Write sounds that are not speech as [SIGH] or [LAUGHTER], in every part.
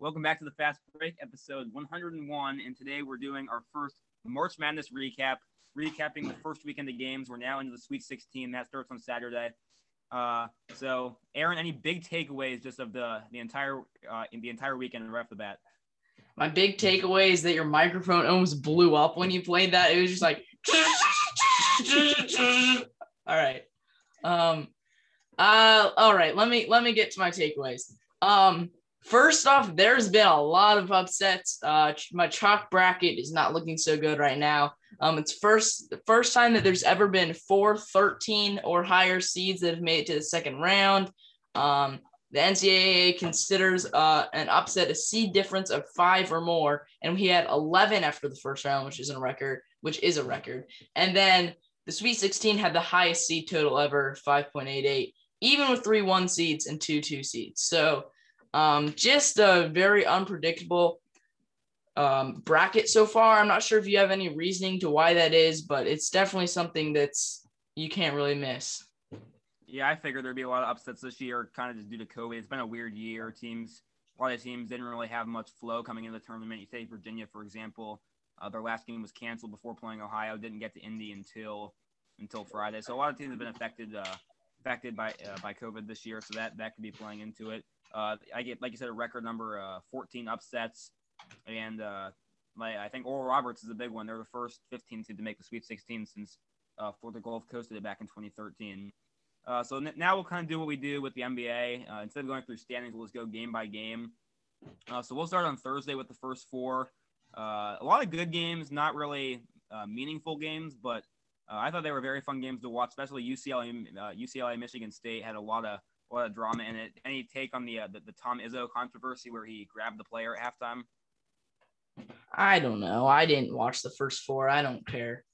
Welcome back to the Fast Break, episode 101. And today we're doing our first March Madness recap, recapping the first weekend of games. We're now into the Sweet 16. That starts on Saturday. Uh, so, Aaron, any big takeaways just of the the entire uh, in the entire weekend right off the bat? My big takeaway is that your microphone almost blew up when you played that. It was just like, [LAUGHS] all right. Um, uh, all right. Let me let me get to my takeaways. Um, First off, there's been a lot of upsets. Uh, my chalk bracket is not looking so good right now. Um, it's first the first time that there's ever been four 13 or higher seeds that have made it to the second round. Um, the NCAA considers uh, an upset a seed difference of five or more, and we had 11 after the first round, which isn't a record, which is a record. And then the Sweet 16 had the highest seed total ever, 5.88, even with three one seeds and two two seeds. So um, just a very unpredictable um, bracket so far. I'm not sure if you have any reasoning to why that is, but it's definitely something that's you can't really miss. Yeah, I figured there'd be a lot of upsets this year, kind of just due to COVID. It's been a weird year. Teams, a lot of teams didn't really have much flow coming into the tournament. You take Virginia, for example, uh, their last game was canceled before playing Ohio. Didn't get to Indy until until Friday. So a lot of teams have been affected uh, affected by uh, by COVID this year. So that that could be playing into it. Uh, I get, like you said, a record number, uh, 14 upsets, and uh, my, I think Oral Roberts is a big one. They're the first 15 seed to make the Sweet 16 since uh, the Gulf Coast did it back in 2013. Uh, so n- now we'll kind of do what we do with the NBA. Uh, instead of going through standings, we'll just go game by game. Uh, so we'll start on Thursday with the first four. Uh, a lot of good games, not really uh, meaningful games, but uh, I thought they were very fun games to watch. Especially UCLA, uh, UCLA, Michigan State had a lot of a lot of drama in it. Any take on the, uh, the the Tom Izzo controversy where he grabbed the player at halftime? I don't know. I didn't watch the first four. I don't care.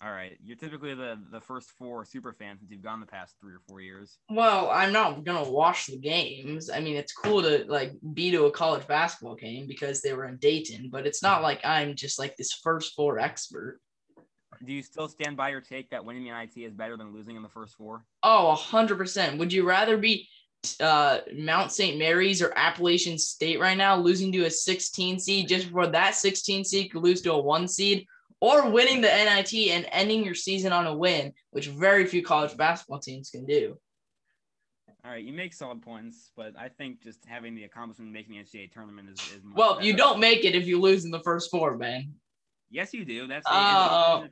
All right, you're typically the the first four super fans since you've gone the past three or four years. Well, I'm not gonna watch the games. I mean, it's cool to like be to a college basketball game because they were in Dayton, but it's not like I'm just like this first four expert. Do you still stand by your take that winning the NIT is better than losing in the first four? Oh, 100%. Would you rather be uh, Mount St. Mary's or Appalachian State right now, losing to a 16 seed just before that 16 seed could lose to a one seed, or winning the NIT and ending your season on a win, which very few college basketball teams can do. All right, you make solid points, but I think just having the accomplishment of making the NCAA tournament is, is well, better. you don't make it if you lose in the first four, man. Yes, you do. That's Oh.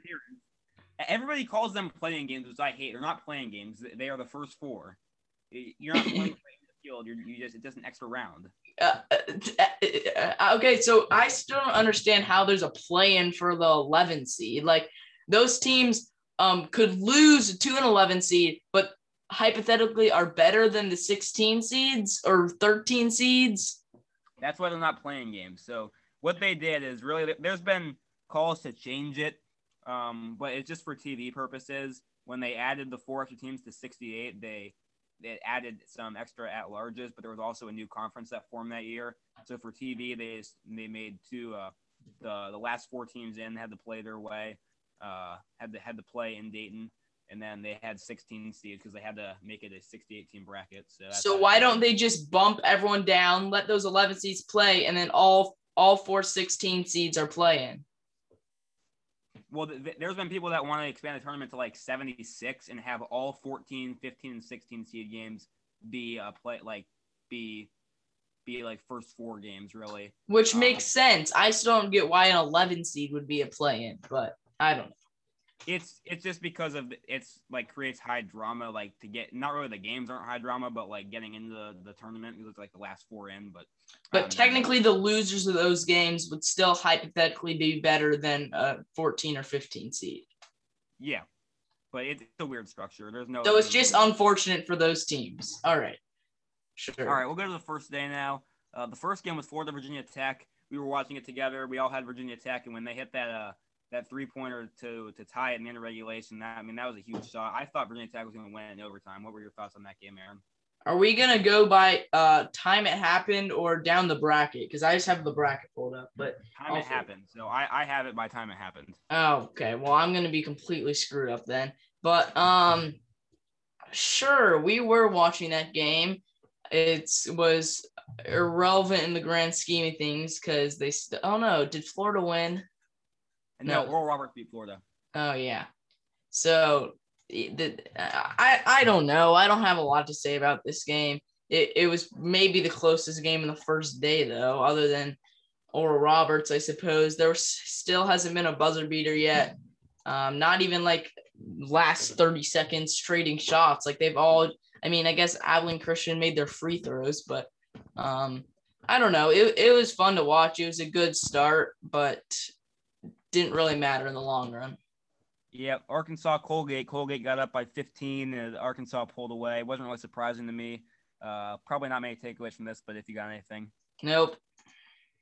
everybody calls them play-in games, which I hate. They're not play-in games. They are the first four. You're not playing [CLEARS THROAT] the field. You're you just it's just an extra round. Uh, uh, uh, okay, so I still don't understand how there's a play-in for the 11 seed. Like those teams um could lose to an 11 seed, but hypothetically are better than the 16 seeds or 13 seeds. That's why they're not play-in games. So what they did is really there's been calls to change it, um, but it's just for TV purposes. When they added the four extra teams to 68, they they added some extra at larges, but there was also a new conference that formed that year. So for TV, they they made two uh, the the last four teams in had to play their way, uh, had to had to play in Dayton, and then they had 16 seeds because they had to make it a 68 team bracket. So So why don't they just bump everyone down, let those 11 seeds play, and then all all four 16 seeds are playing? Well, th- th- there's been people that want to expand the tournament to like 76 and have all 14, 15, and 16 seed games be a play like be be like first four games really. Which Um, makes sense. I still don't get why an 11 seed would be a play-in, but I don't know. It's it's just because of it's like creates high drama like to get not really the games aren't high drama but like getting into the, the tournament because it's like the last four in but But um, technically, the losers of those games would still hypothetically be better than a 14 or 15 seed. yeah but it's a weird structure there's no So it's just unfortunate for those teams. All right. Sure. All right, we'll go to the first day now. Uh, the first game was Florida Virginia Tech. We were watching it together. We all had Virginia Tech, and when they hit that uh, that three pointer to to tie it in the regulation, that I mean that was a huge shot. I thought Virginia Tech was going to win in overtime. What were your thoughts on that game, Aaron? Are we gonna go by uh time it happened or down the bracket? Because I just have the bracket pulled up. But Time it happened, so I I have it by time it happened. oh, okay. Well, I'm gonna be completely screwed up then. But um, sure, we were watching that game, it was irrelevant in the grand scheme of things because they. St- oh no, did Florida win? No, no, Oral Roberts beat Florida. Oh yeah, so the, I I don't know. I don't have a lot to say about this game. It it was maybe the closest game in the first day though, other than Oral Roberts, I suppose. There still hasn't been a buzzer beater yet. Um, not even like last 30 seconds trading shots. Like they've all, I mean, I guess Abilene Christian made their free throws, but um, I don't know. It, it was fun to watch. It was a good start, but didn't really matter in the long run. Yeah, Arkansas Colgate. Colgate got up by 15, and Arkansas pulled away. It wasn't really surprising to me. Uh, probably not many takeaways from this, but if you got anything. Nope.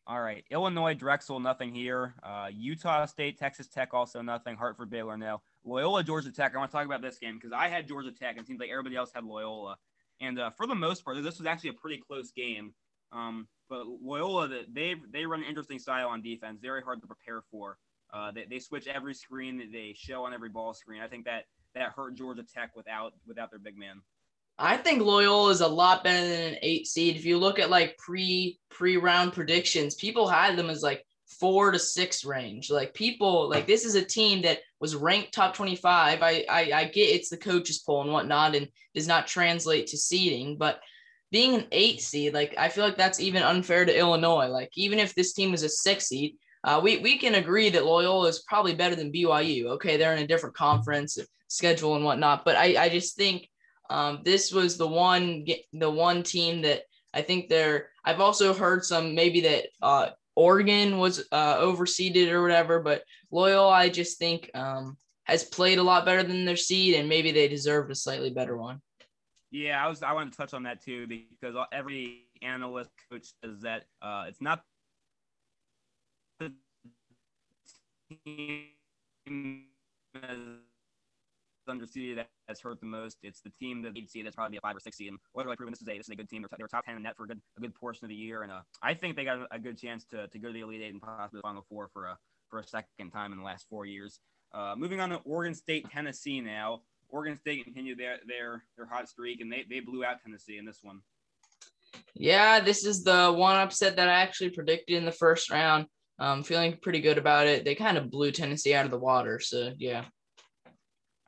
All right. Illinois, Drexel, nothing here. Uh, Utah State, Texas Tech, also nothing. Hartford, Baylor, no. Loyola, Georgia Tech. I want to talk about this game because I had Georgia Tech, and it seems like everybody else had Loyola. And uh, for the most part, this was actually a pretty close game. Um, but Loyola, they they run an interesting style on defense, very hard to prepare for. Uh, they, they switch every screen they show on every ball screen. I think that that hurt Georgia Tech without without their big man. I think Loyola is a lot better than an eight seed. If you look at like pre pre round predictions, people had them as like four to six range. Like people like this is a team that was ranked top 25. I I, I get it's the coaches poll and whatnot and does not translate to seeding, but being an eight seed, like I feel like that's even unfair to Illinois. Like even if this team was a six seed, uh, we, we can agree that Loyola is probably better than BYU. Okay, they're in a different conference schedule and whatnot, but I, I just think um, this was the one the one team that I think they're. I've also heard some maybe that uh, Oregon was uh, overseeded or whatever, but Loyola I just think um, has played a lot better than their seed, and maybe they deserved a slightly better one. Yeah, I was. I want to touch on that too because every analyst coach says that uh, it's not team underseeded has hurt the most. It's the team that lead see that's probably a five or six seed. And literally proven this is a this is a good team. They were top ten in net for a good a good portion of the year, and uh, I think they got a, good chance to, to go to the Elite Eight and possibly the Final Four for a for a second time in the last four years. Uh, moving on to Oregon State, Tennessee now. Oregon State continued their their their hot streak, and they they blew out Tennessee in this one. Yeah, this is the one upset that I actually predicted in the first round. I'm feeling pretty good about it. They kind of blew Tennessee out of the water. So, yeah.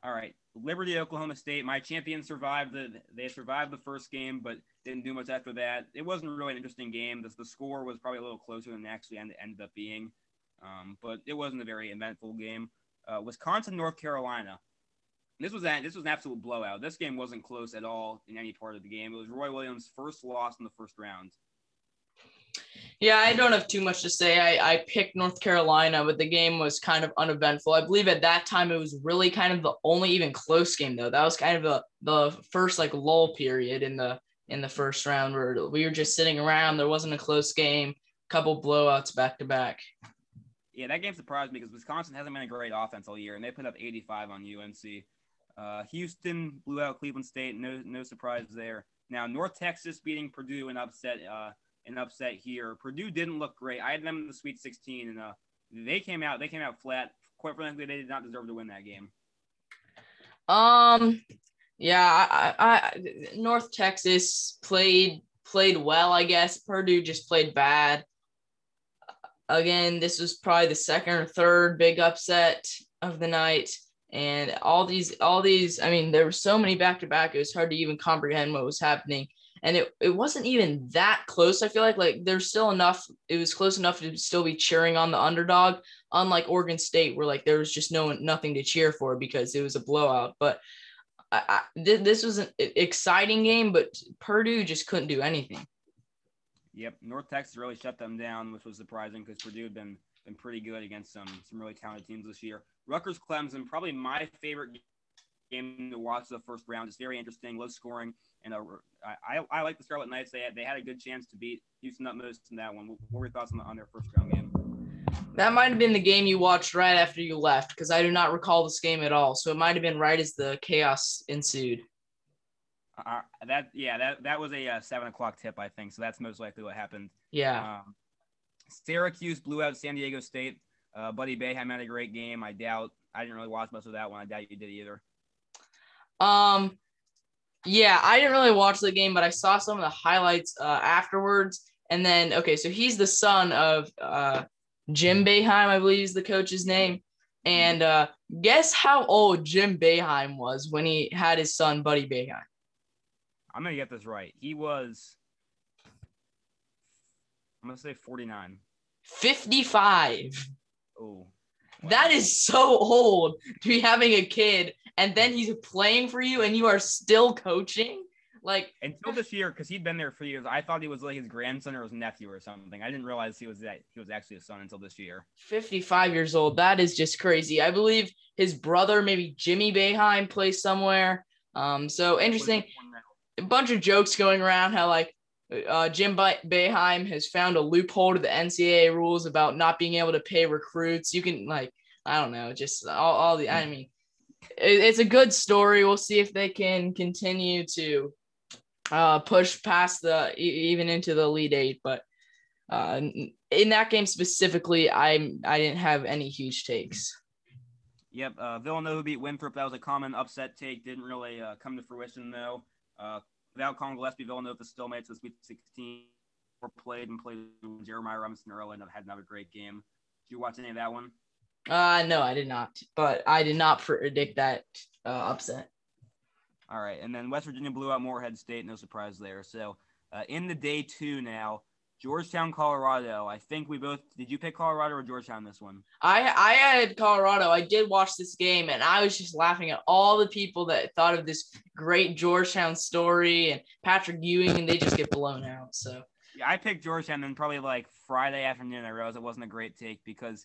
All right. Liberty, Oklahoma State. My champions survived the they survived the first game, but didn't do much after that. It wasn't really an interesting game. The, the score was probably a little closer than it actually ended, ended up being, um, but it wasn't a very eventful game. Uh, Wisconsin, North Carolina. This was an, this was an absolute blowout. This game wasn't close at all in any part of the game. It was Roy Williams' first loss in the first round. Yeah, I don't have too much to say. I, I picked North Carolina, but the game was kind of uneventful. I believe at that time it was really kind of the only even close game though. That was kind of the the first like lull period in the in the first round where we were just sitting around. There wasn't a close game, couple blowouts back to back. Yeah, that game surprised me because Wisconsin hasn't been a great offense all year, and they put up 85 on UNC. Uh, Houston blew out Cleveland State. No no surprise there. Now North Texas beating Purdue and upset. Uh, an upset here. Purdue didn't look great. I had them in the Sweet 16, and uh, they came out they came out flat. Quite frankly, they did not deserve to win that game. Um, yeah, I, I North Texas played played well, I guess. Purdue just played bad. Again, this was probably the second or third big upset of the night. And all these, all these, I mean, there were so many back to back, it was hard to even comprehend what was happening and it, it wasn't even that close i feel like like there's still enough it was close enough to still be cheering on the underdog. Unlike oregon state where like there was just no nothing to cheer for because it was a blowout but I, I, this was an exciting game but purdue just couldn't do anything. Yep north texas really shut them down which was surprising because purdue had been been pretty good against some some really talented teams this year. Rutgers clemson probably my favorite game to watch the first round it's very interesting low scoring and uh, I, I like the Scarlet Knights. They had, they had a good chance to beat Houston Utmost in that one. What were your thoughts on, the, on their first round game? That might have been the game you watched right after you left because I do not recall this game at all. So it might have been right as the chaos ensued. Uh, that yeah, that that was a uh, seven o'clock tip, I think. So that's most likely what happened. Yeah. Um, Syracuse blew out San Diego State. Uh, Buddy Boeheim had a great game. I doubt I didn't really watch much of that one. I doubt you did either. Um, Yeah, I didn't really watch the game, but I saw some of the highlights uh, afterwards. And then, okay, so he's the son of uh, Jim Boeheim, I believe is the coach's name. And uh, guess how old Jim Boeheim was when he had his son, Buddy Boeheim? I'm gonna get this right. He was, I'm gonna say 49. 55. Oh, That is so old to be having a kid and then he's playing for you and you are still coaching. Like until this year, because he'd been there for years. I thought he was like his grandson or his nephew or something. I didn't realize he was that he was actually a son until this year. 55 years old. That is just crazy. I believe his brother, maybe Jimmy Boeheim, plays somewhere. Um, so interesting. A bunch of jokes going around how like uh, Jim Boeheim has found a loophole to the NCAA rules about not being able to pay recruits. You can like I don't know, just all, all the I mean, it's a good story. We'll see if they can continue to uh, push past the even into the Elite Eight. But uh, in that game specifically, I I didn't have any huge takes. Yep, uh, Villanova beat Winthrop. That was a common upset take. Didn't really uh, come to fruition though. Uh, without Collin Gillespie, Villanova still made it to the Sweet 16. Or played and played with Jeremiah Robinson-Earl and had another great game. Did you watch any of that one? Uh, no, I did not. But I did not predict that uh, upset. All right, and then West Virginia blew out Morehead State. No surprise there. So uh, in the day two now, Georgetown, Colorado. I think we both did. You pick Colorado or Georgetown this one? I I had Colorado. I did watch this game, and I was just laughing at all the people that thought of this great Georgetown story and Patrick Ewing, and they just get blown out. So yeah, I picked Georgetown. Then probably like Friday afternoon, I realized it wasn't a great take because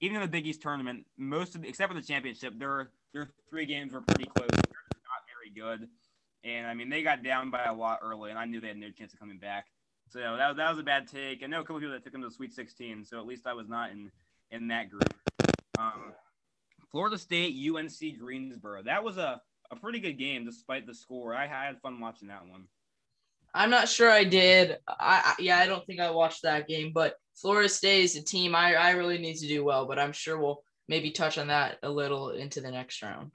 even in the Big East tournament, most of the, except for the championship, their their three games were pretty close They're not very good. And I mean, they got down by a lot early, and I knew they had no chance of coming back. So that, that was a bad take. I know a couple people that took them to the Sweet 16, so at least I was not in in that group. Um, Florida State, UNC Greensboro. That was a, a pretty good game despite the score. I had fun watching that one. I'm not sure I did. I, I, yeah, I don't think I watched that game, but Florida State is a team I, I really need to do well, but I'm sure we'll maybe touch on that a little into the next round.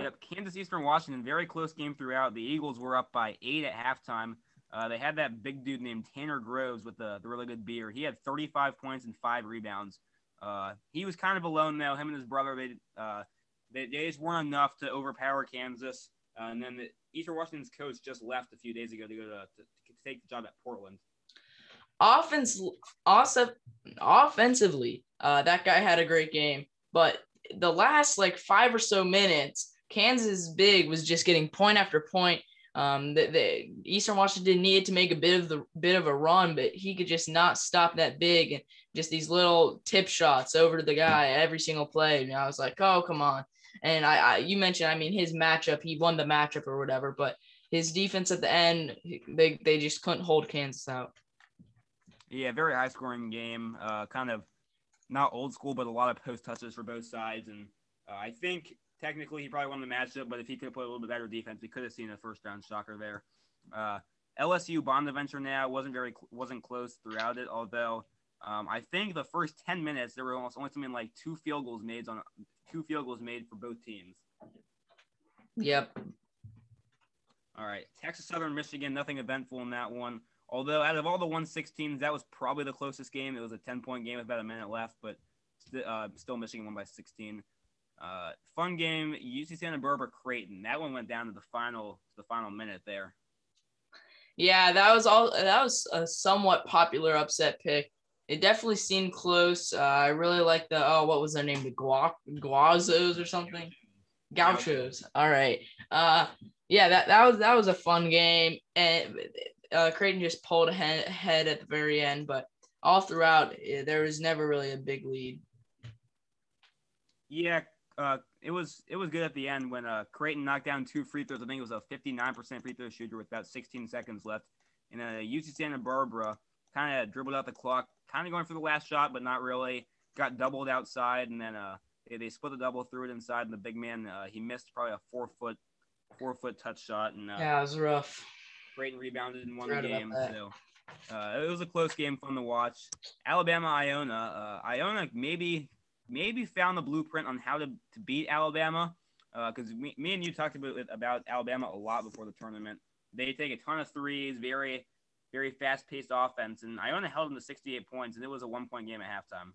Yep, Kansas Eastern Washington, very close game throughout. The Eagles were up by eight at halftime. Uh, they had that big dude named Tanner Groves with the, the really good beer. He had 35 points and five rebounds. Uh, he was kind of alone though. Him and his brother, they uh, they, they just weren't enough to overpower Kansas. Uh, and then the Eastern Washington's coach just left a few days ago to go to, to, to take the job at Portland. Offense, awesome, offensively, uh, that guy had a great game. But the last like five or so minutes, Kansas big was just getting point after point. Um, the, the Eastern Washington needed to make a bit of the bit of a run, but he could just not stop that big and just these little tip shots over to the guy every single play. And I was like, oh come on. And I, I you mentioned, I mean, his matchup, he won the matchup or whatever, but his defense at the end, they they just couldn't hold Kansas out. Yeah, very high scoring game. Uh, kind of not old school, but a lot of post touches for both sides. And uh, I think technically he probably won the matchup, but if he could have played a little bit better defense, we could have seen a first round shocker there. Uh, LSU Bonaventure now wasn't very wasn't close throughout it, although um, I think the first ten minutes there were almost only something like two field goals made on two field goals made for both teams. Yep. All right, Texas Southern Michigan, nothing eventful in that one. Although out of all the 116s, that was probably the closest game. It was a 10 point game with about a minute left, but st- uh, still Michigan won by 16. Uh, fun game, UC Santa Barbara Creighton. That one went down to the final to the final minute there. Yeah, that was all. That was a somewhat popular upset pick. It definitely seemed close. Uh, I really like the oh, what was their name? The Gua- Guazos or something. Gauchos. All right. Uh, yeah, that, that was that was a fun game, and uh, Creighton just pulled ahead, at the very end, but all throughout there was never really a big lead. Yeah, uh, it was it was good at the end when uh, Creighton knocked down two free throws. I think it was a 59% free throw shooter with about 16 seconds left. And uh, UC Santa Barbara kind of dribbled out the clock, kind of going for the last shot, but not really. Got doubled outside, and then uh, they, they split the double, threw it inside, and the big man uh, he missed probably a four foot four foot touch shot, and uh, yeah, it was rough. Creighton rebounded and won the game. So uh, it was a close game, fun to watch. Alabama Iona, uh, Iona maybe maybe found the blueprint on how to, to beat Alabama. because uh, me, me and you talked about about Alabama a lot before the tournament. They take a ton of threes, very very fast paced offense, and Iona held them to 68 points, and it was a one point game at halftime.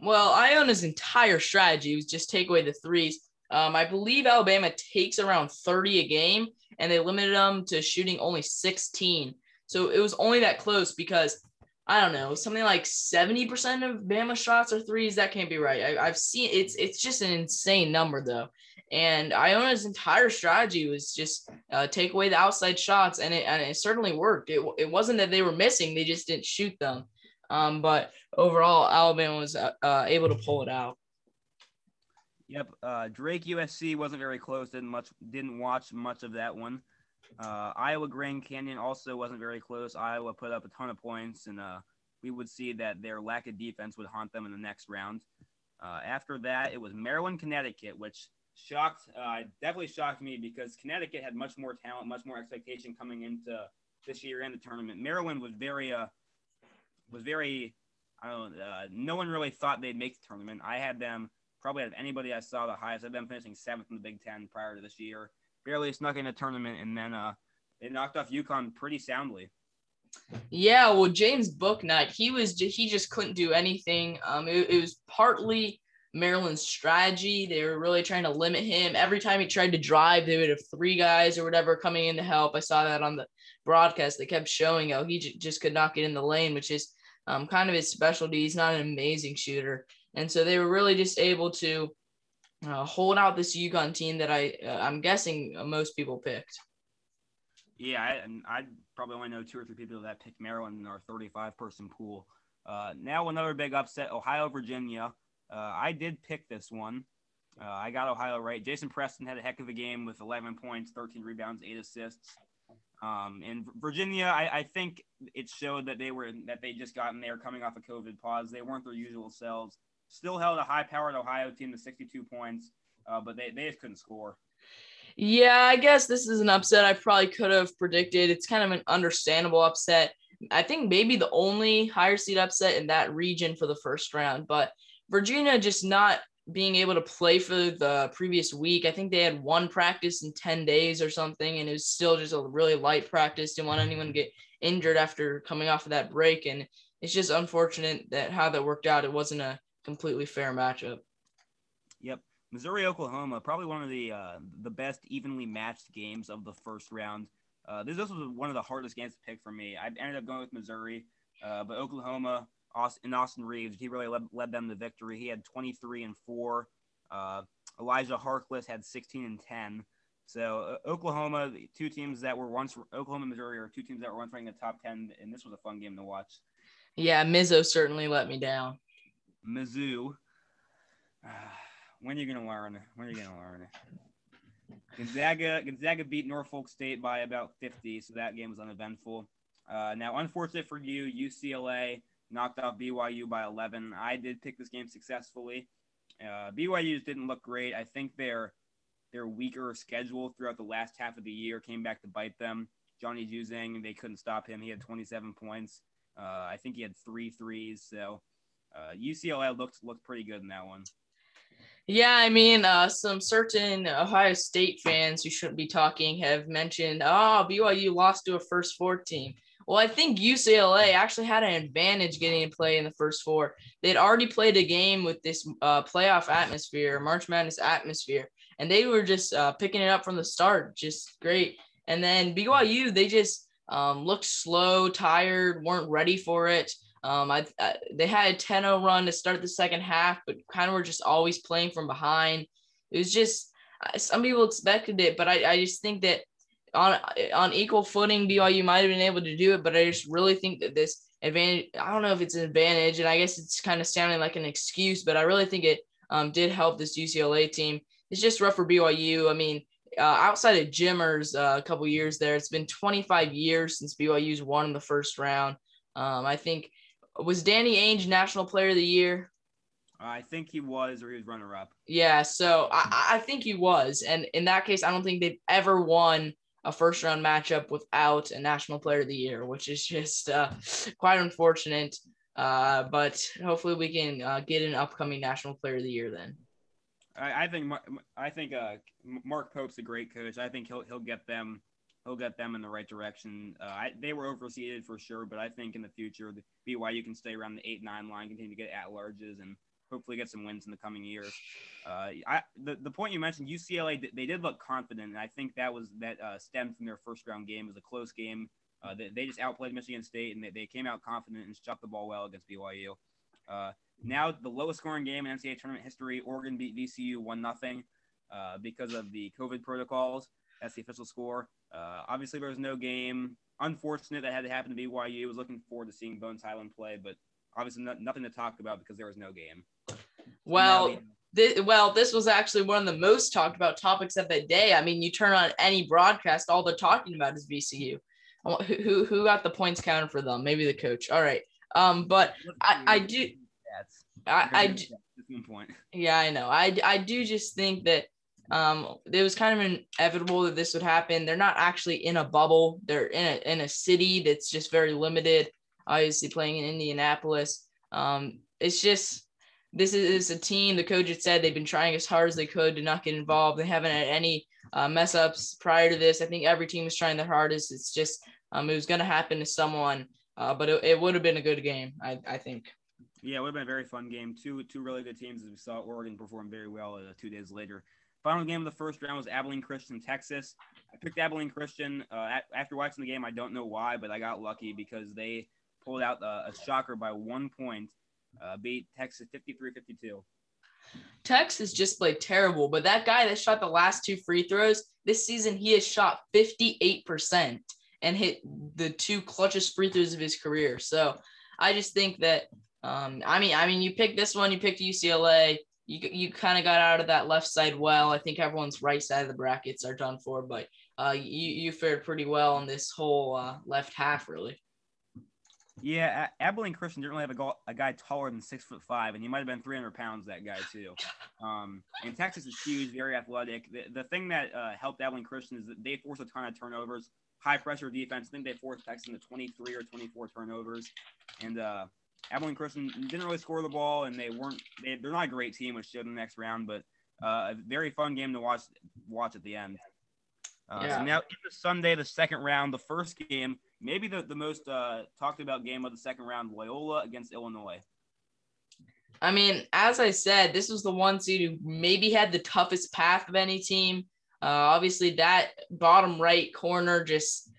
Well, Iona's entire strategy was just take away the threes. Um, I believe Alabama takes around 30 a game, and they limited them to shooting only 16. So it was only that close because I don't know something like 70% of Bama shots are threes. That can't be right. I, have seen it's it's just an insane number though. And Iona's entire strategy was just uh, take away the outside shots, and it, and it certainly worked. It, it wasn't that they were missing; they just didn't shoot them. Um, but overall, Alabama was uh, uh, able to pull it out. Yep, uh, Drake USC wasn't very close. Didn't much. Didn't watch much of that one. Uh, Iowa Grand Canyon also wasn't very close. Iowa put up a ton of points, and uh, we would see that their lack of defense would haunt them in the next round. Uh, after that, it was Maryland Connecticut, which shocked, uh, definitely shocked me because Connecticut had much more talent, much more expectation coming into this year in the tournament. Maryland was very, uh, was very, I don't know, uh, no one really thought they'd make the tournament. I had them probably out of anybody I saw the highest. I've been finishing seventh in the Big Ten prior to this year. Barely snuck in a tournament, and then uh, they knocked off UConn pretty soundly. Yeah, well, James Bouknight, he was he just couldn't do anything. Um, it, it was partly Maryland's strategy. They were really trying to limit him. Every time he tried to drive, they would have three guys or whatever coming in to help. I saw that on the broadcast. They kept showing how he j- just could not get in the lane, which is um, kind of his specialty. He's not an amazing shooter. And so they were really just able to uh, hold out this UConn team that I, uh, I'm guessing most people picked. Yeah, I, I probably only know two or three people that picked Maryland in our 35 person pool. Uh, now another big upset, Ohio Virginia. Uh, I did pick this one. Uh, I got Ohio right. Jason Preston had a heck of a game with 11 points, 13 rebounds, eight assists. Um, and Virginia, I, I, think it showed that they were that they just got in there coming off a COVID pause. They weren't their usual selves. Still held a high-powered Ohio team to 62 points, uh, but they, they just couldn't score. Yeah, I guess this is an upset I probably could have predicted. It's kind of an understandable upset. I think maybe the only higher seed upset in that region for the first round, but Virginia just not being able to play for the previous week. I think they had one practice in 10 days or something, and it was still just a really light practice. Didn't want anyone to get injured after coming off of that break. And it's just unfortunate that how that worked out. It wasn't a completely fair matchup. Yep. Missouri Oklahoma, probably one of the uh, the best evenly matched games of the first round. Uh, this, this was one of the hardest games to pick for me. I ended up going with Missouri, uh, but Oklahoma Austin, Austin Reaves. He really led, led them to victory. He had 23 and four. Uh, Elijah Harkless had 16 and 10. So uh, Oklahoma, two teams that were once Oklahoma and Missouri are two teams that were once ranked in the top 10, and this was a fun game to watch. Yeah, Mizzo certainly let me down. Mizzou. when are you gonna learn? When are you gonna learn? Gonzaga Gonzaga beat Norfolk State by about 50, so that game was uneventful. Uh, now, unfortunate for you, UCLA knocked off BYU by 11. I did pick this game successfully. Uh, BYU didn't look great. I think their their weaker schedule throughout the last half of the year came back to bite them. Johnny Juzang, they couldn't stop him. He had 27 points. Uh, I think he had three threes. So uh, UCLA looked looked pretty good in that one. Yeah, I mean, uh, some certain Ohio State fans who shouldn't be talking have mentioned, oh, BYU lost to a first four team. Well, I think UCLA actually had an advantage getting to play in the first four. They'd already played a game with this uh, playoff atmosphere, March Madness atmosphere, and they were just uh, picking it up from the start, just great. And then BYU, they just um, looked slow, tired, weren't ready for it. Um, I, I, they had a 10-0 run to start the second half, but kind of were just always playing from behind. It was just some people expected it, but I, I just think that on on equal footing, BYU might have been able to do it, but I just really think that this advantage. I don't know if it's an advantage, and I guess it's kind of sounding like an excuse, but I really think it um, did help this UCLA team. It's just rough for BYU. I mean, uh, outside of Jimmers uh, a couple years there, it's been 25 years since BYU's won in the first round. Um, I think was Danny Ainge National Player of the Year. I think he was, or he was runner up. Yeah, so I, I think he was, and in that case, I don't think they've ever won a first round matchup without a National Player of the Year, which is just uh, quite unfortunate. Uh, but hopefully we can uh, get an upcoming National Player of the Year then. I, think I think uh, Mark Pope's a great coach. I think he'll he'll get them he'll get them in the right direction. Uh, I, they were overseeded for sure, but I think in the future, the BYU can stay around the eight nine line, continue to get at larges, and hopefully get some wins in the coming years. Uh, I, the the point you mentioned, UCLA, they did look confident, and I think that was that uh, stemmed from their first round game. It was a close game. Uh, they, they just outplayed Michigan State, and they, they came out confident and shot the ball well against BYU. Uh, now the lowest scoring game in NCAA tournament history, Oregon beat VCU one nothing uh, because of the COVID protocols. That's the official score. Uh, obviously, there was no game. Unfortunate that had to happen to BYU. Was looking forward to seeing Bones Hyland play, but obviously not, nothing to talk about because there was no game. Well, this, well, this was actually one of the most talked about topics of the day. I mean, you turn on any broadcast, all they're talking about is VCU. Who who got the points counted for them? Maybe the coach. All right. Um, but I, I do. I, I do, point. [LAUGHS] Yeah, I know. I, I do just think that um, it was kind of inevitable that this would happen. They're not actually in a bubble. They're in a, in a city that's just very limited. Obviously, playing in Indianapolis. Um, it's just this is a team. The coach had said they've been trying as hard as they could to not get involved. They haven't had any uh, mess ups prior to this. I think every team was trying their hardest. It's just um, it was going to happen to someone, uh, but it, it would have been a good game. I, I think. Yeah, it would have been a very fun game. Two two really good teams as we saw Oregon perform very well uh, two days later. Final game of the first round was Abilene Christian, Texas. I picked Abilene Christian. Uh, after watching the game, I don't know why, but I got lucky because they pulled out a, a shocker by one point, uh, beat Texas 53 52. Texas just played terrible, but that guy that shot the last two free throws this season, he has shot 58% and hit the two clutchest free throws of his career. So I just think that, um, I mean, I mean, you picked this one, you picked UCLA you you kind of got out of that left side well. I think everyone's right side of the brackets are done for, but uh, you you fared pretty well on this whole uh, left half, really. Yeah, Abilene Christian didn't really have a, go- a guy taller than six foot five, and he might have been 300 pounds. That guy too. Um, and Texas is huge, very athletic. The, the thing that uh, helped Abilene Christian is that they forced a ton of turnovers, high pressure defense. I think they forced Texas into 23 or 24 turnovers, and uh, Abilene Christian didn't really score the ball, and they weren't. They, are not a great team, which showed in the next round, but uh, a very fun game to watch. Watch at the end. Uh, yeah. So now in the Sunday, the second round, the first game, maybe the the most uh, talked about game of the second round, Loyola against Illinois. I mean, as I said, this was the one seed who maybe had the toughest path of any team. Uh, obviously, that bottom right corner just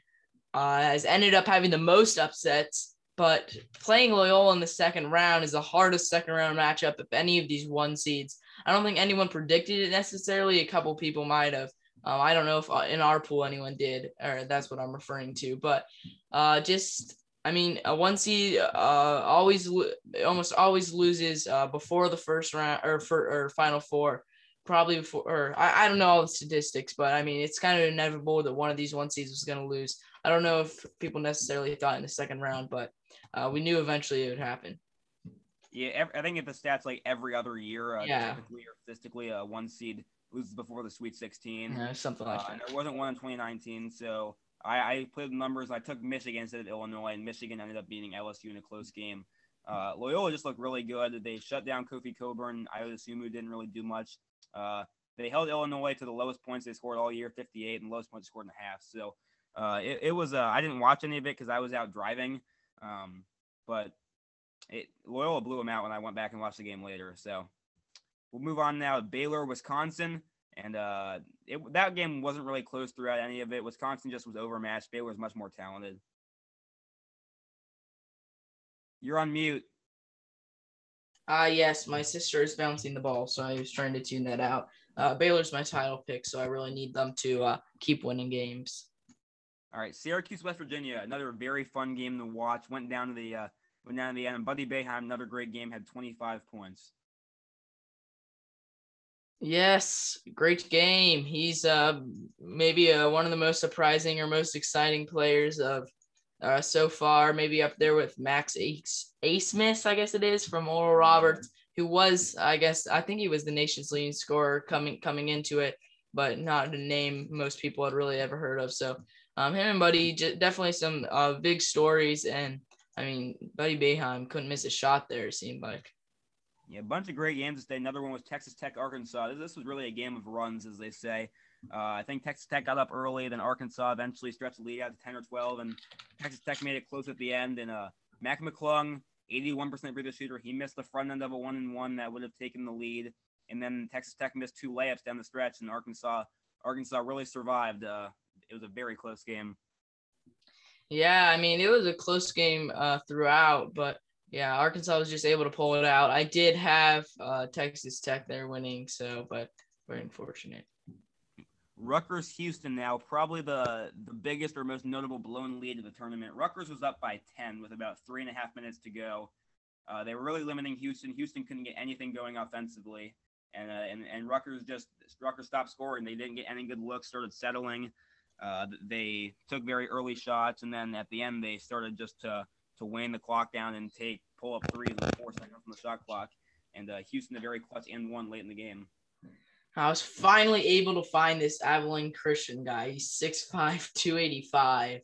uh, has ended up having the most upsets. But playing Loyola in the second round is the hardest second round matchup of any of these one seeds. I don't think anyone predicted it necessarily. A couple people might have. Um, I don't know if uh, in our pool anyone did, or that's what I'm referring to. But uh, just, I mean, a one seed uh, always, almost always loses uh, before the first round or for or final four. Probably before, or I, I don't know all the statistics, but I mean, it's kind of inevitable that one of these one seeds was going to lose. I don't know if people necessarily thought in the second round, but uh, we knew eventually it would happen. Yeah, I think if the stats like every other year, uh, yeah. typically or statistically, uh, one seed loses before the Sweet 16. Yeah, something like uh, that. there wasn't one in 2019, so I, I played the numbers. I took Michigan instead of Illinois, and Michigan ended up beating LSU in a close game. Uh, Loyola just looked really good. They shut down Kofi Cockburn. I would assume who didn't really do much. Uh, they held Illinois to the lowest points they scored all year, 58, and the lowest points scored in a half. So uh, it, it was. Uh, I didn't watch any of it because I was out driving. Um, but it Loyola blew them out when I went back and watched the game later. So we'll move on now to Baylor, Wisconsin. And uh, it, that game wasn't really close throughout any of it. Wisconsin just was overmatched. Baylor was much more talented. You're on mute. Ah, uh, yes, my sister is bouncing the ball, so I was trying to tune that out. Uh, Baylor's my title pick, so I really need them to uh, keep winning games. All right, Syracuse, West Virginia, another very fun game to watch. Went down to the uh, went down to the end. And Buddy Boeheim, another great game, had 25 points. Yes, great game. He's uh maybe uh, one of the most surprising or most exciting players of uh, so far. Maybe up there with Max Abmas, I guess it is from Oral Roberts, who was, I guess, I think he was the nation's leading scorer coming coming into it, but not a name most people had really ever heard of. So um, him and Buddy, definitely some uh, big stories. And I mean, Buddy Boeheim couldn't miss a shot there, it seemed like. Yeah, a bunch of great games today. Another one was Texas Tech, Arkansas. This this was really a game of runs, as they say. Uh, I think Texas Tech got up early, then Arkansas eventually stretched the lead out to 10 or 12, and Texas Tech made it close at the end. And uh, Mac McClung, 81% free throw shooter, he missed the front end of a one and one that would have taken the lead. And then Texas Tech missed two layups down the stretch, and Arkansas Arkansas really survived. Uh, it was a very close game. Yeah, I mean it was a close game uh, throughout, but yeah, Arkansas was just able to pull it out. I did have uh, Texas Tech there winning, so but very unfortunate. Rutgers Houston now probably the the biggest or most notable blown lead of the tournament. Rutgers was up by ten with about three and a half minutes to go. Uh, they were really limiting Houston. Houston couldn't get anything going offensively, and uh, and and Rutgers just Rutgers stopped scoring. They didn't get any good looks. Started settling. Uh, they took very early shots, and then at the end they started just to to wane the clock down and take pull up threes with four seconds from the shot clock. And uh, Houston a very clutch and one late in the game. I was finally able to find this Abilene Christian guy. He's 6'5, 285.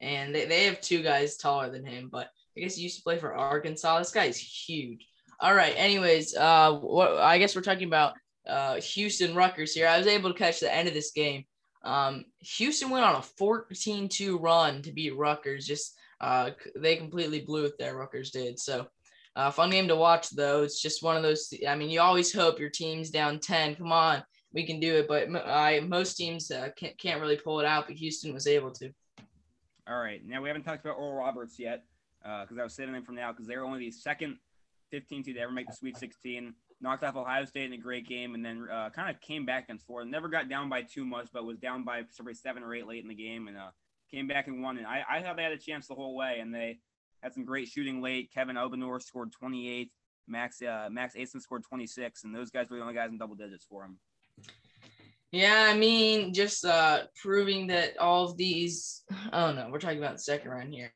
And they, they have two guys taller than him, but I guess he used to play for Arkansas. This guy's huge. All right. Anyways, uh, what I guess we're talking about uh, Houston Rutgers here. I was able to catch the end of this game. Um, Houston went on a 14-2 run to beat Rutgers. Just uh, they completely blew it there. Rutgers did. So uh, fun game to watch, though. It's just one of those. I mean, you always hope your team's down ten. Come on, we can do it. But I most teams uh, can't can't really pull it out. But Houston was able to. All right, now we haven't talked about Oral Roberts yet because uh, I was saving them from now because they're only the second 15 team to ever make the Sweet 16. Knocked off Ohio State in a great game, and then uh, kind of came back and forth. Never got down by too much, but was down by seven or eight late in the game, and uh, came back and won. And I, I thought they had a chance the whole way, and they had some great shooting late. Kevin Obanor scored 28. Max uh, Max Abmas scored 26, and those guys were the only guys in double digits for him. Yeah, I mean, just uh, proving that all of these. Oh no, we're talking about the second round here.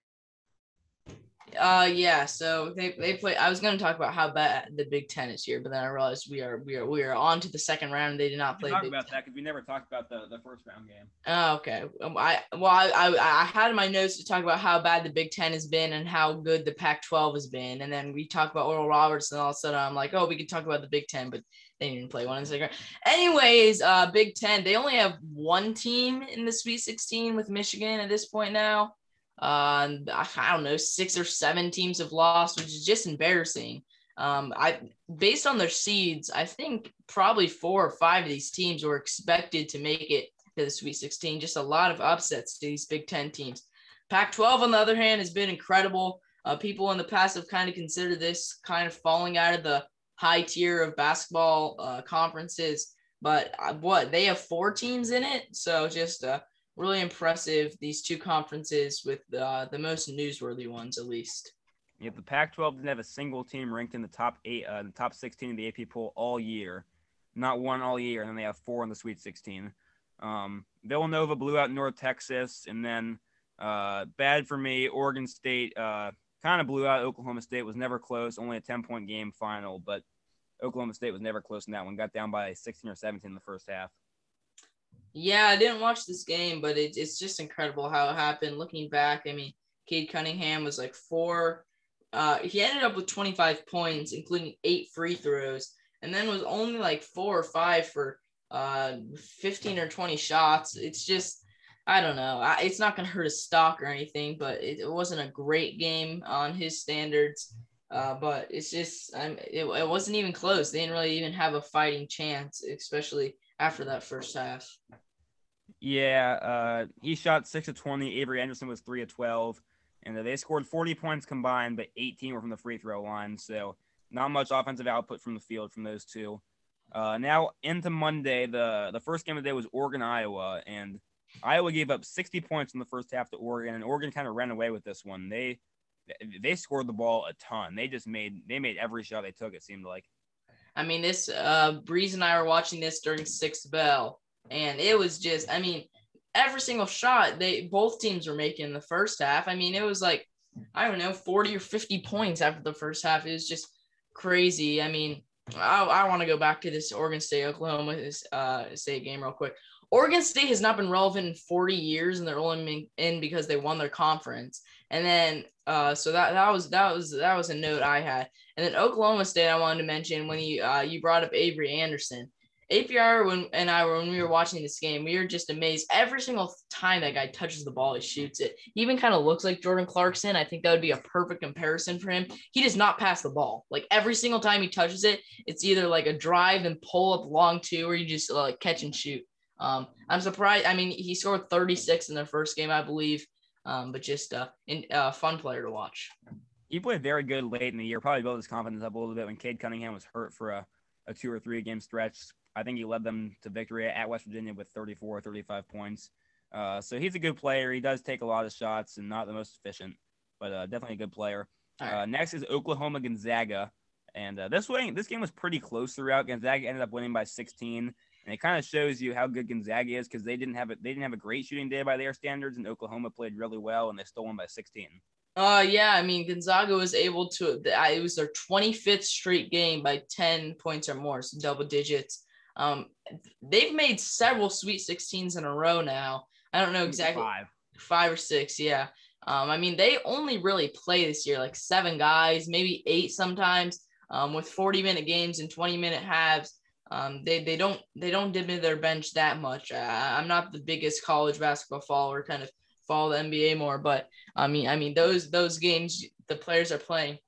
Uh, yeah. So they they play. I was going to talk about how bad the Big Ten is here, but then I realized we are we are we are on to the second round. They did not play. Talk Big about Ten. that because we never talked about the, the first round game. Oh, okay. Um, I well, I, I I had in my notes to talk about how bad the Big Ten has been and how good the Pac-12 has been, and then we talk about Oral Roberts, and all of a sudden I'm like, oh, we can talk about the Big Ten, but they didn't play one in the second. Anyways, uh, Big Ten. They only have one team in the Sweet 16 with Michigan at this point now. Uh, I don't know, six or seven teams have lost, which is just embarrassing. Um, I based on their seeds, I think probably four or five of these teams were expected to make it to the Sweet 16. Just a lot of upsets to these Big Ten teams. Pac-12, on the other hand, has been incredible. Uh, people in the past have kind of considered this kind of falling out of the high tier of basketball uh, conferences. But uh, what they have four teams in it, so just uh, really impressive. These two conferences with uh, the most newsworthy ones, at least. Yeah, the Pac-12 didn't have a single team ranked in the top eight, uh, the top 16 in the AP poll all year, not one all year, and then they have four in the Sweet 16. Um, Villanova blew out North Texas, and then uh, bad for me, Oregon State uh, kind of blew out Oklahoma State. Was never close, only a 10-point game final, but Oklahoma State was never close in that one. Got down by 16 or 17 in the first half. Yeah, I didn't watch this game, but it, it's just incredible how it happened. Looking back, I mean, Cade Cunningham was like four. Uh, he ended up with 25 points, including eight free throws, and then was only like four or five for uh 15 or 20 shots. It's just, I don't know. I, it's not gonna hurt his stock or anything, but it, it wasn't a great game on his standards. Uh, but it's just, I'm, it, it wasn't even close. They didn't really even have a fighting chance, especially after that first half. Yeah, uh, he shot six of twenty. Avery Anderson was three of twelve, and they scored forty points combined, but eighteen were from the free throw line. So not much offensive output from the field from those two. Uh, now into Monday, the the first game of the day was Oregon Iowa, and Iowa gave up sixty points in the first half to Oregon, and Oregon kind of ran away with this one. They they scored the ball a ton. They just made they made every shot they took. It seemed like. I mean, this uh, Breeze and I were watching this during sixth bell, and it was just, I mean, every single shot they both teams were making in the first half. I mean, it was like, I don't know, 40 or 50 points after the first half. It was just crazy. I mean, I, I want to go back to this Oregon State Oklahoma uh, State game real quick. Oregon State has not been relevant in 40 years, and they're only in because they won their conference. And then, uh, so that that was that was that was a note I had. And then Oklahoma State, I wanted to mention when you uh, you brought up Avery Anderson. APR when and I when we were watching this game, we were just amazed. Every single time that guy touches the ball, he shoots it. He even kind of looks like Jordan Clarkson. I think that would be a perfect comparison for him. He does not pass the ball. Like every single time he touches it, it's either like a drive and pull up long two, or you just like catch and shoot. Um, I'm surprised. I mean, he scored 36 in their first game, I believe. Um, but just uh, in, uh, fun player to watch. He played very good late in the year. Probably built his confidence up a little bit when Cade Cunningham was hurt for a, a two or three game stretch. I think he led them to victory at West Virginia with 34 or 35 points. Uh, so he's a good player. He does take a lot of shots and not the most efficient, but uh, definitely a good player. Right. Uh, next is Oklahoma Gonzaga. And uh, this way, this game was pretty close throughout. Gonzaga ended up winning by 16, and it kind of shows you how good Gonzaga is because they didn't have it. They didn't have a great shooting day by their standards, and Oklahoma played really well, and they still won by 16. Uh, yeah, I mean Gonzaga was able to. It was their 25th straight game by 10 points or more, so double digits. Um, they've made several Sweet 16s in a row now. I don't know exactly five, five or six. Yeah. Um, I mean, they only really play this year like seven guys, maybe eight sometimes, um, with 40 minute games and 20 minute halves. Um, they they don't they don't dip into their bench that much. Uh, I'm not the biggest college basketball follower, kind of follow the NBA more, but I mean I mean those those games the players are playing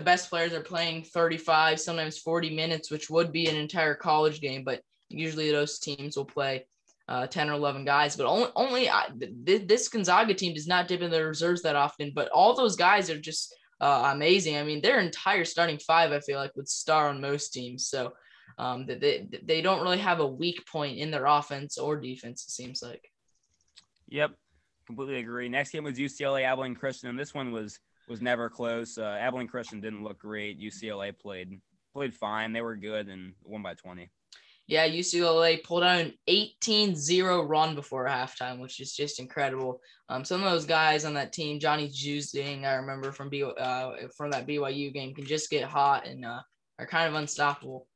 the best players are playing 35, sometimes 40 minutes, which would be an entire college game, but usually those teams will play uh, 10 or 11 guys. But only, only I, th- this Gonzaga team does not dip in the reserves that often, but all those guys are just uh, amazing. I mean, their entire starting five, I feel like, would star on most teams. So um, they, they don't really have a weak point in their offense or defense, it seems like. Yep, completely agree. Next game was UCLA Abilene Christian, and this one was was never close. Uh, Abilene Christian didn't look great. UCLA played played fine. They were good and won by 20. Yeah, UCLA pulled out an 18-0 run before halftime, which is just incredible. Um, some of those guys on that team, Johnny Juzang, I remember from B, uh, from that BYU game, can just get hot and uh, are kind of unstoppable.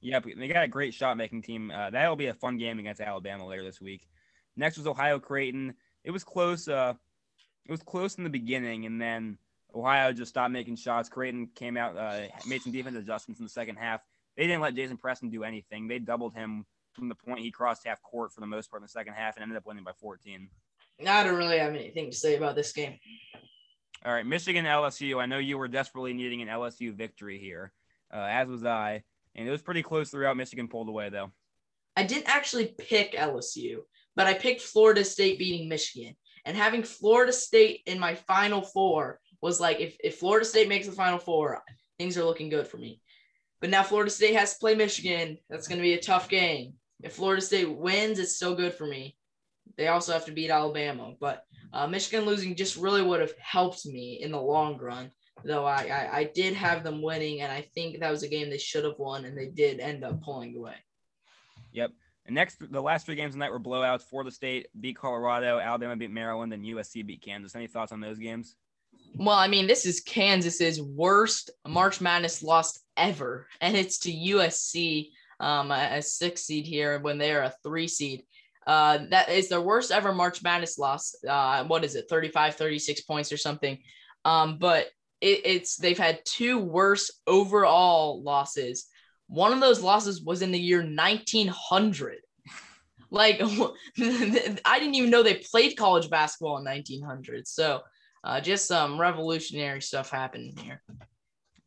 Yeah, they got a great shot making team. Uh, that'll be a fun game against Alabama later this week. Next was Ohio Creighton. It was close. Uh, it was close in the beginning, and then Ohio just stopped making shots. Creighton came out, uh, made some defense adjustments in the second half. They didn't let Jason Preston do anything. They doubled him from the point he crossed half court for the most part in the second half and ended up winning by 14. I don't really have anything to say about this game. All right, Michigan LSU. I know you were desperately needing an LSU victory here, uh, as was I, and it was pretty close throughout. Michigan pulled away though. I didn't actually pick LSU, but I picked Florida State beating Michigan. And having Florida State in my final four was like, if, if Florida State makes the final four, things are looking good for me. But now Florida State has to play Michigan. That's going to be a tough game. If Florida State wins, it's still good for me. They also have to beat Alabama. But uh, Michigan losing just really would have helped me in the long run. Though I, I, I did have them winning, and I think that was a game they should have won, and they did end up pulling away. Yep. And next, the last three games tonight were blowouts. Florida State beat Colorado, Alabama beat Maryland, and USC beat Kansas. Any thoughts on those games? Well, I mean, this is Kansas's worst March Madness loss ever, and it's to USC, um, a six seed here when they're a three seed. Uh, that is their worst ever March Madness loss. Uh, what is it, 35, 36 points or something? Um, but it, it's they've had two worse overall losses one of those losses was in the year 1900. Like, [LAUGHS] I didn't even know they played college basketball in 1900. So, uh, just some revolutionary stuff happening here.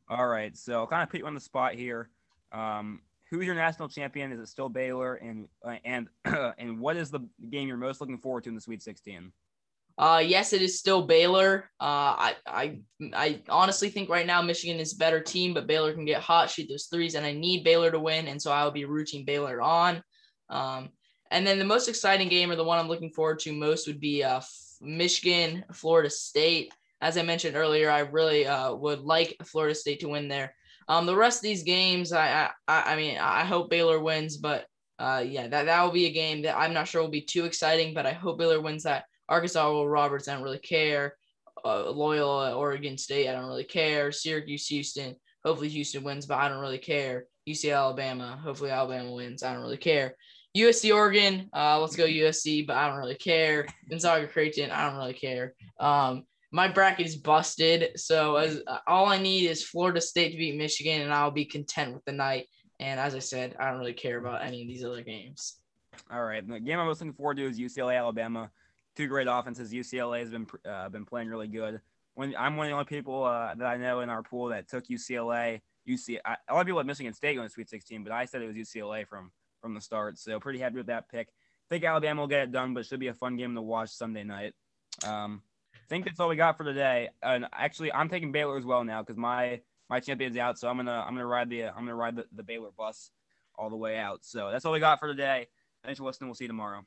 All right. So, I'll kind of put you on the spot here. Um, who's your national champion? Is it still Baylor? And uh, and [CLEARS THROAT] and what is the game you're most looking forward to in the Sweet 16? Uh, yes, it is still Baylor. Uh, I, I, I honestly think right now Michigan is a better team, but Baylor can get hot, shoot those threes, and I need Baylor to win, and so I will be rooting Baylor on. Um, and then the most exciting game, or the one I'm looking forward to most, would be uh, Michigan, Florida State. As I mentioned earlier, I really uh, would like Florida State to win there. Um, the rest of these games, I, I, I mean, I hope Baylor wins, but uh, yeah, that that will be a game that I'm not sure will be too exciting, but I hope Baylor wins that. Arkansas Oral Roberts, I don't really care. Uh, Loyola, Oregon State, I don't really care. Syracuse, Houston, hopefully Houston wins, but I don't really care. UC Alabama, hopefully Alabama wins, I don't really care. USC Oregon, uh, let's go USC, but I don't really care. Gonzaga Creighton, I don't really care. Um, my bracket is busted, so as uh, all I need is Florida State to beat Michigan, and I'll be content with the night. And as I said, I don't really care about any of these other games. All right, the game I'm most looking forward to is UCLA Alabama. Two great offenses. UCLA has been uh, been playing really good. When I'm one of the only people uh, that I know in our pool that took UCLA. UC, I, a lot of people at Michigan State going to Sweet 16, but I said it was UCLA from from the start. So pretty happy with that pick. Think Alabama will get it done, but it should be a fun game to watch Sunday night. Um, think that's all we got for today. And actually, I'm taking Baylor as well now because my my champion's out. So I'm gonna I'm gonna ride the I'm gonna ride the, the Baylor bus all the way out. So that's all we got for today. Thanks for listening. We'll see you tomorrow.